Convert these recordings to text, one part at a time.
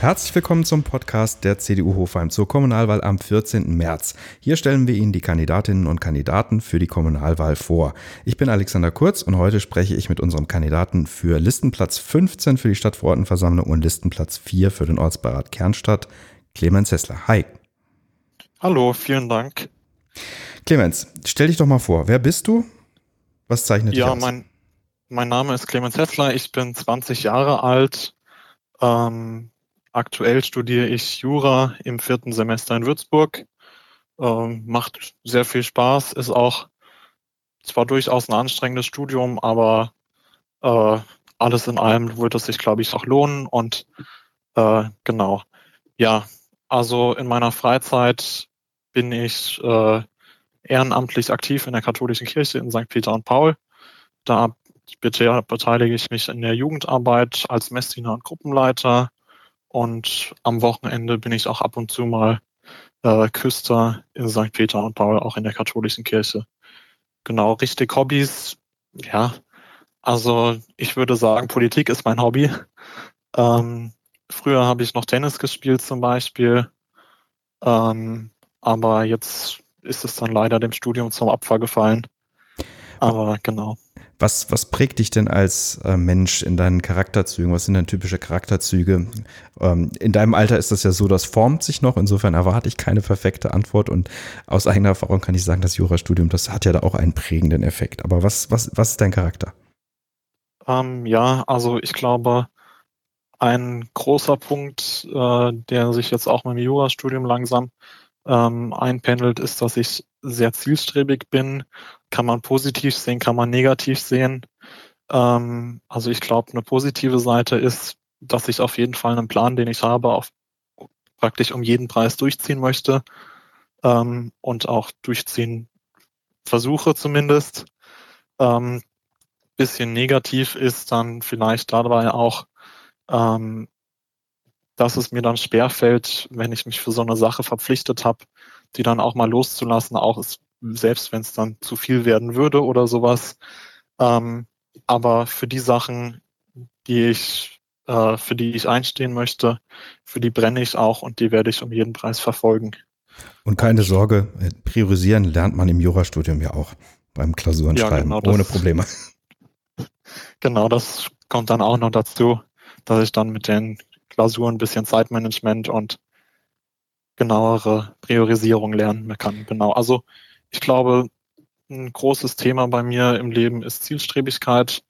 Herzlich willkommen zum Podcast der CDU Hofheim zur Kommunalwahl am 14. März. Hier stellen wir Ihnen die Kandidatinnen und Kandidaten für die Kommunalwahl vor. Ich bin Alexander Kurz und heute spreche ich mit unserem Kandidaten für Listenplatz 15 für die Stadtverordnetenversammlung und Listenplatz 4 für den Ortsbeirat Kernstadt, Clemens Hessler. Hi. Hallo, vielen Dank. Clemens, stell dich doch mal vor. Wer bist du? Was zeichnet ja, dich aus? Mein, mein Name ist Clemens Hessler. Ich bin 20 Jahre alt. Ähm, Aktuell studiere ich Jura im vierten Semester in Würzburg. Ähm, macht sehr viel Spaß, ist auch zwar durchaus ein anstrengendes Studium, aber äh, alles in allem wird es sich, glaube ich, auch lohnen. Und äh, genau, ja, also in meiner Freizeit bin ich äh, ehrenamtlich aktiv in der katholischen Kirche in St. Peter und Paul. Da beteilige ich mich in der Jugendarbeit als Messdiener und Gruppenleiter. Und am Wochenende bin ich auch ab und zu mal äh, Küster in St. Peter und Paul, auch in der katholischen Kirche. Genau, richtig Hobbys. Ja, also ich würde sagen, Politik ist mein Hobby. Ähm, früher habe ich noch Tennis gespielt zum Beispiel. Ähm, aber jetzt ist es dann leider dem Studium zum Opfer gefallen. Aber genau. Was, was prägt dich denn als äh, Mensch in deinen Charakterzügen? Was sind denn typische Charakterzüge? Ähm, in deinem Alter ist das ja so, das formt sich noch. Insofern erwarte ich keine perfekte Antwort. Und aus eigener Erfahrung kann ich sagen, das Jurastudium, das hat ja da auch einen prägenden Effekt. Aber was, was, was ist dein Charakter? Ähm, ja, also ich glaube, ein großer Punkt, äh, der sich jetzt auch mit dem Jurastudium langsam ähm, einpendelt, ist, dass ich sehr zielstrebig bin. Kann man positiv sehen, kann man negativ sehen. Ähm, also ich glaube, eine positive Seite ist, dass ich auf jeden Fall einen Plan, den ich habe, auf, praktisch um jeden Preis durchziehen möchte ähm, und auch durchziehen versuche zumindest. Ähm, bisschen negativ ist dann vielleicht dabei auch, ähm, dass es mir dann schwerfällt, wenn ich mich für so eine Sache verpflichtet habe, die dann auch mal loszulassen, auch ist, selbst wenn es dann zu viel werden würde oder sowas. Ähm, aber für die Sachen, die ich, äh, für die ich einstehen möchte, für die brenne ich auch und die werde ich um jeden Preis verfolgen. Und keine Sorge, priorisieren lernt man im Jurastudium ja auch beim Klausurenschreiben, ja, genau, ohne Probleme. Genau, das kommt dann auch noch dazu, dass ich dann mit den Klausuren ein bisschen Zeitmanagement und genauere Priorisierung lernen kann. Genau. Also ich glaube, ein großes Thema bei mir im Leben ist Zielstrebigkeit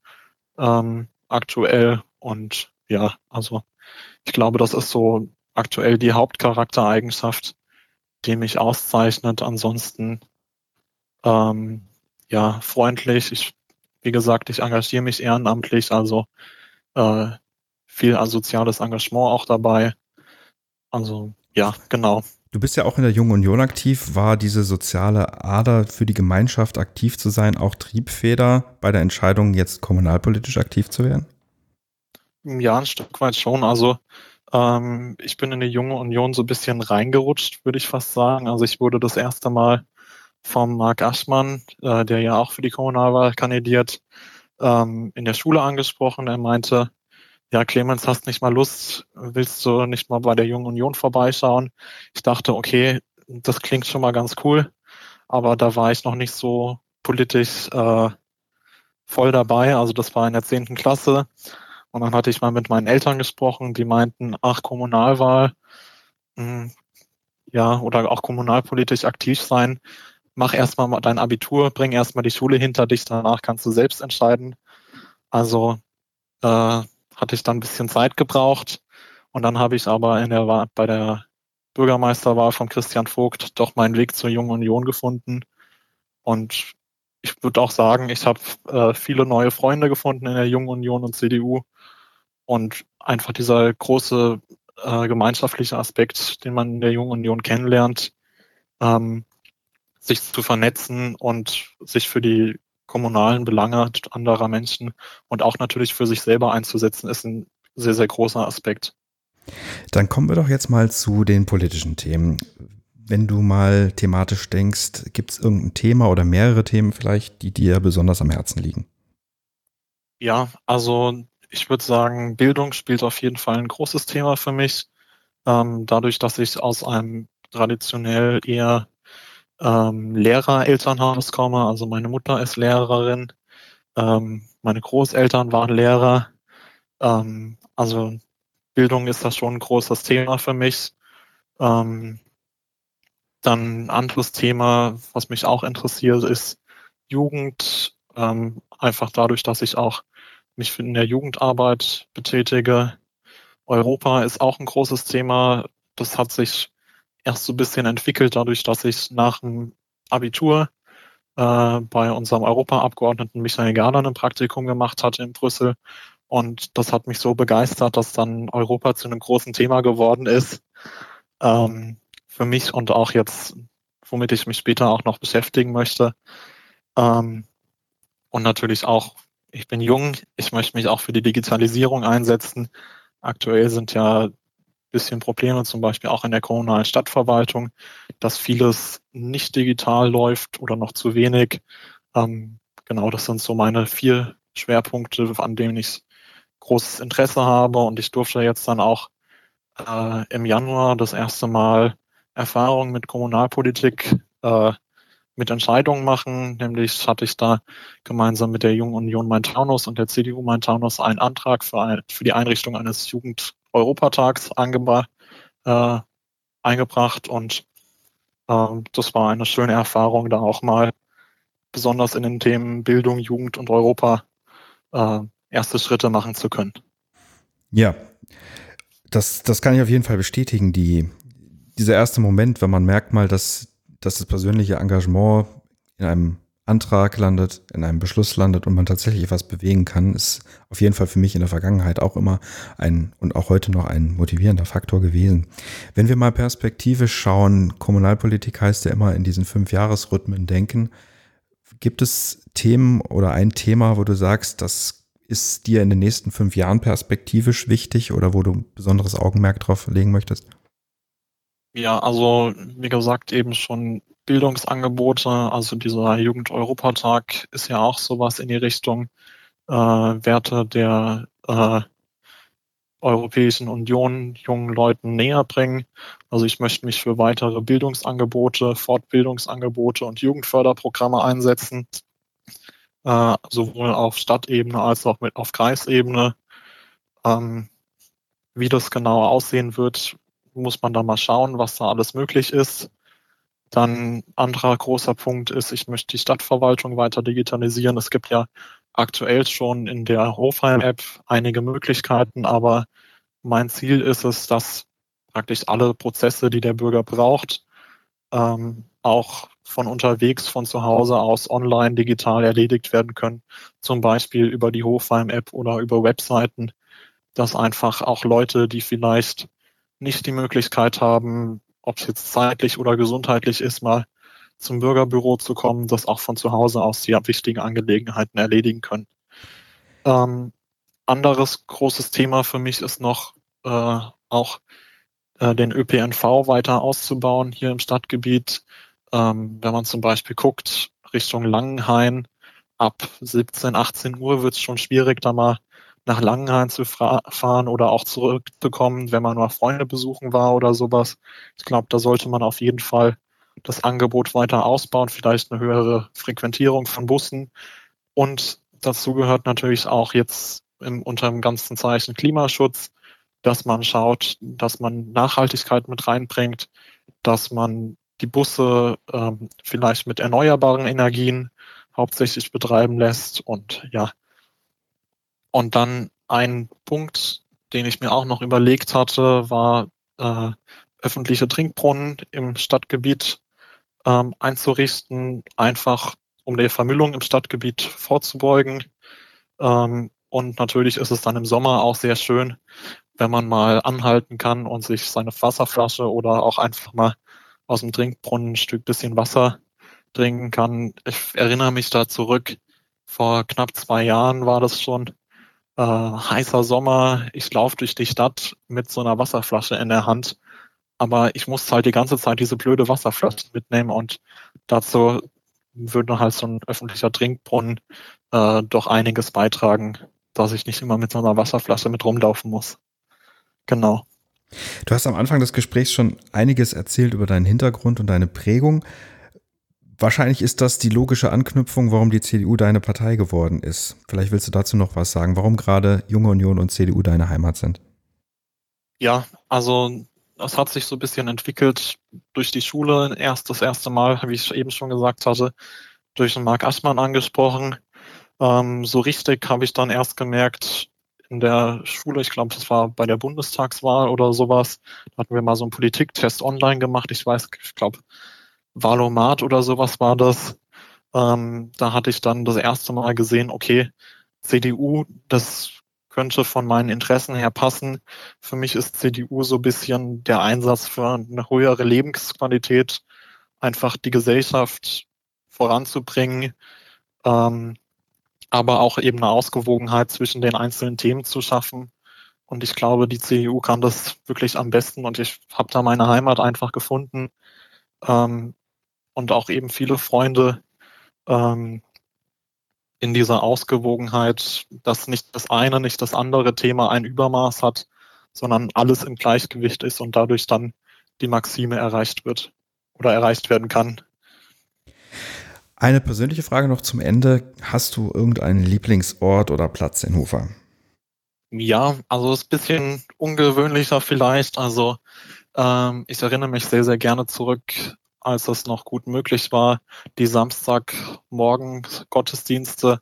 ähm, aktuell und ja, also ich glaube, das ist so aktuell die Hauptcharaktereigenschaft, die mich auszeichnet. Ansonsten ähm, ja freundlich. Ich, wie gesagt, ich engagiere mich ehrenamtlich, also äh, viel soziales Engagement auch dabei. Also ja, genau. Du bist ja auch in der Jungen Union aktiv. War diese soziale Ader für die Gemeinschaft aktiv zu sein auch Triebfeder bei der Entscheidung, jetzt kommunalpolitisch aktiv zu werden? Ja, ein Stück weit schon. Also ähm, ich bin in die Junge Union so ein bisschen reingerutscht, würde ich fast sagen. Also ich wurde das erste Mal vom Marc Aschmann, äh, der ja auch für die Kommunalwahl kandidiert, ähm, in der Schule angesprochen. Er meinte, ja, Clemens, hast nicht mal Lust, willst du nicht mal bei der Jungen Union vorbeischauen? Ich dachte, okay, das klingt schon mal ganz cool, aber da war ich noch nicht so politisch äh, voll dabei. Also das war in der zehnten Klasse. Und dann hatte ich mal mit meinen Eltern gesprochen, die meinten, ach, Kommunalwahl, mh, hm, ja, oder auch kommunalpolitisch aktiv sein. Mach erstmal dein Abitur, bring erstmal die Schule hinter dich, danach kannst du selbst entscheiden. Also äh, hatte ich dann ein bisschen Zeit gebraucht. Und dann habe ich aber in der, bei der Bürgermeisterwahl von Christian Vogt doch meinen Weg zur Jungen Union gefunden. Und ich würde auch sagen, ich habe äh, viele neue Freunde gefunden in der Jungen Union und CDU. Und einfach dieser große äh, gemeinschaftliche Aspekt, den man in der Jungen Union kennenlernt, ähm, sich zu vernetzen und sich für die kommunalen Belange anderer Menschen und auch natürlich für sich selber einzusetzen, ist ein sehr, sehr großer Aspekt. Dann kommen wir doch jetzt mal zu den politischen Themen. Wenn du mal thematisch denkst, gibt es irgendein Thema oder mehrere Themen vielleicht, die dir besonders am Herzen liegen? Ja, also ich würde sagen, Bildung spielt auf jeden Fall ein großes Thema für mich. Ähm, dadurch, dass ich aus einem traditionell eher ähm, Lehrer-Elternhaus komme, also meine Mutter ist Lehrerin, ähm, meine Großeltern waren Lehrer, ähm, also Bildung ist das schon ein großes Thema für mich. Ähm, dann ein anderes Thema, was mich auch interessiert, ist Jugend. Ähm, einfach dadurch, dass ich auch mich in der Jugendarbeit betätige. Europa ist auch ein großes Thema. Das hat sich erst so ein bisschen entwickelt, dadurch, dass ich nach dem Abitur äh, bei unserem Europaabgeordneten Michael Garland ein Praktikum gemacht hatte in Brüssel. Und das hat mich so begeistert, dass dann Europa zu einem großen Thema geworden ist. Ähm, für mich und auch jetzt, womit ich mich später auch noch beschäftigen möchte. Ähm, und natürlich auch, ich bin jung, ich möchte mich auch für die Digitalisierung einsetzen. Aktuell sind ja bisschen Probleme, zum Beispiel auch in der kommunalen Stadtverwaltung, dass vieles nicht digital läuft oder noch zu wenig. Ähm, genau, das sind so meine vier Schwerpunkte, an denen ich großes Interesse habe. Und ich durfte jetzt dann auch äh, im Januar das erste Mal Erfahrung mit Kommunalpolitik äh, mit Entscheidungen machen. Nämlich hatte ich da gemeinsam mit der Jungen Union Main-Taunus und der CDU Main-Taunus einen Antrag für, ein, für die Einrichtung eines Jugend-Europatags äh, eingebracht und äh, das war eine schöne Erfahrung, da auch mal besonders in den Themen Bildung, Jugend und Europa äh, erste Schritte machen zu können. Ja, das, das kann ich auf jeden Fall bestätigen. Die, dieser erste Moment, wenn man merkt mal, dass, dass das persönliche Engagement in einem Antrag landet, in einem Beschluss landet und man tatsächlich etwas bewegen kann, ist auf jeden Fall für mich in der Vergangenheit auch immer ein und auch heute noch ein motivierender Faktor gewesen. Wenn wir mal perspektivisch schauen, Kommunalpolitik heißt ja immer in diesen fünf Jahresrhythmen denken. Gibt es Themen oder ein Thema, wo du sagst, das ist dir in den nächsten fünf Jahren perspektivisch wichtig oder wo du besonderes Augenmerk drauf legen möchtest? Ja, also wie gesagt, eben schon Bildungsangebote, also dieser Jugend-Europatag ist ja auch sowas in die Richtung äh, Werte der äh, Europäischen Union jungen Leuten näher bringen. Also ich möchte mich für weitere Bildungsangebote, Fortbildungsangebote und Jugendförderprogramme einsetzen, äh, sowohl auf Stadtebene als auch mit auf Kreisebene. Ähm, wie das genau aussehen wird, muss man da mal schauen, was da alles möglich ist. Dann anderer großer Punkt ist, ich möchte die Stadtverwaltung weiter digitalisieren. Es gibt ja aktuell schon in der Hofheim-App einige Möglichkeiten, aber mein Ziel ist es, dass praktisch alle Prozesse, die der Bürger braucht, ähm, auch von unterwegs, von zu Hause aus online digital erledigt werden können. Zum Beispiel über die Hofheim-App oder über Webseiten, dass einfach auch Leute, die vielleicht nicht die Möglichkeit haben, ob es jetzt zeitlich oder gesundheitlich ist, mal zum Bürgerbüro zu kommen, das auch von zu Hause aus die wichtigen Angelegenheiten erledigen können. Ähm, anderes großes Thema für mich ist noch äh, auch äh, den ÖPNV weiter auszubauen hier im Stadtgebiet. Ähm, wenn man zum Beispiel guckt Richtung Langenhain, ab 17, 18 Uhr wird es schon schwierig, da mal nach Langenhain zu fahren oder auch zurückzukommen, wenn man mal Freunde besuchen war oder sowas. Ich glaube, da sollte man auf jeden Fall das Angebot weiter ausbauen, vielleicht eine höhere Frequentierung von Bussen. Und dazu gehört natürlich auch jetzt im, unter dem ganzen Zeichen Klimaschutz, dass man schaut, dass man Nachhaltigkeit mit reinbringt, dass man die Busse ähm, vielleicht mit erneuerbaren Energien hauptsächlich betreiben lässt und ja, und dann ein Punkt, den ich mir auch noch überlegt hatte, war äh, öffentliche Trinkbrunnen im Stadtgebiet ähm, einzurichten, einfach um der Vermüllung im Stadtgebiet vorzubeugen. Ähm, und natürlich ist es dann im Sommer auch sehr schön, wenn man mal anhalten kann und sich seine Wasserflasche oder auch einfach mal aus dem Trinkbrunnen ein Stück bisschen Wasser trinken kann. Ich erinnere mich da zurück, vor knapp zwei Jahren war das schon, äh, heißer Sommer, ich laufe durch die Stadt mit so einer Wasserflasche in der Hand, aber ich muss halt die ganze Zeit diese blöde Wasserflasche mitnehmen und dazu würde halt so ein öffentlicher Trinkbrunnen äh, doch einiges beitragen, dass ich nicht immer mit so einer Wasserflasche mit rumlaufen muss. Genau. Du hast am Anfang des Gesprächs schon einiges erzählt über deinen Hintergrund und deine Prägung. Wahrscheinlich ist das die logische Anknüpfung, warum die CDU deine Partei geworden ist. Vielleicht willst du dazu noch was sagen, warum gerade Junge Union und CDU deine Heimat sind. Ja, also das hat sich so ein bisschen entwickelt durch die Schule. Erst das erste Mal, wie ich eben schon gesagt hatte, durch den Marc Aschmann angesprochen. Ähm, so richtig habe ich dann erst gemerkt in der Schule, ich glaube, das war bei der Bundestagswahl oder sowas, da hatten wir mal so einen Politiktest online gemacht. Ich weiß, ich glaube, Valomat oder sowas war das. Ähm, da hatte ich dann das erste Mal gesehen, okay, CDU, das könnte von meinen Interessen her passen. Für mich ist CDU so ein bisschen der Einsatz für eine höhere Lebensqualität, einfach die Gesellschaft voranzubringen, ähm, aber auch eben eine Ausgewogenheit zwischen den einzelnen Themen zu schaffen. Und ich glaube, die CDU kann das wirklich am besten und ich habe da meine Heimat einfach gefunden. Ähm, und auch eben viele Freunde ähm, in dieser Ausgewogenheit, dass nicht das eine, nicht das andere Thema ein Übermaß hat, sondern alles im Gleichgewicht ist und dadurch dann die Maxime erreicht wird oder erreicht werden kann. Eine persönliche Frage noch zum Ende. Hast du irgendeinen Lieblingsort oder Platz in Hofer? Ja, also ist ein bisschen ungewöhnlicher vielleicht. Also ähm, ich erinnere mich sehr, sehr gerne zurück als es noch gut möglich war, die Samstagmorgen Gottesdienste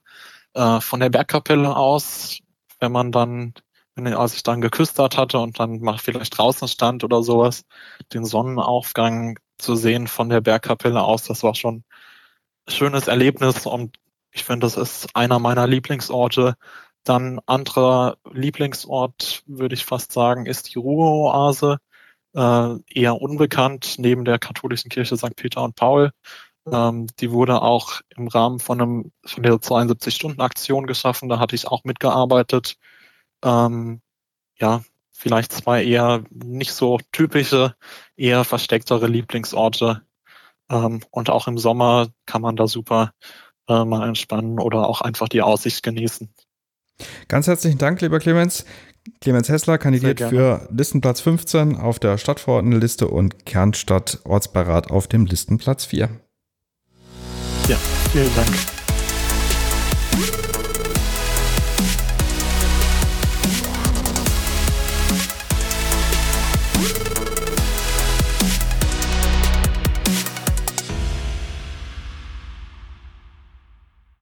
äh, von der Bergkapelle aus, wenn man dann, wenn als ich dann geküstert hatte und dann mal vielleicht draußen stand oder sowas, den Sonnenaufgang zu sehen von der Bergkapelle aus, das war schon ein schönes Erlebnis und ich finde, das ist einer meiner Lieblingsorte. Dann anderer Lieblingsort, würde ich fast sagen, ist die Ruheoase äh, eher unbekannt neben der katholischen Kirche St. Peter und Paul. Ähm, die wurde auch im Rahmen von, einem, von der 72-Stunden-Aktion geschaffen. Da hatte ich auch mitgearbeitet. Ähm, ja, vielleicht zwei eher nicht so typische, eher verstecktere Lieblingsorte. Ähm, und auch im Sommer kann man da super äh, mal entspannen oder auch einfach die Aussicht genießen. Ganz herzlichen Dank, lieber Clemens. Clemens Hessler kandidiert für Listenplatz 15 auf der Stadtverordnetenliste und Kernstadt Ortsbeirat auf dem Listenplatz 4. Ja, vielen Dank.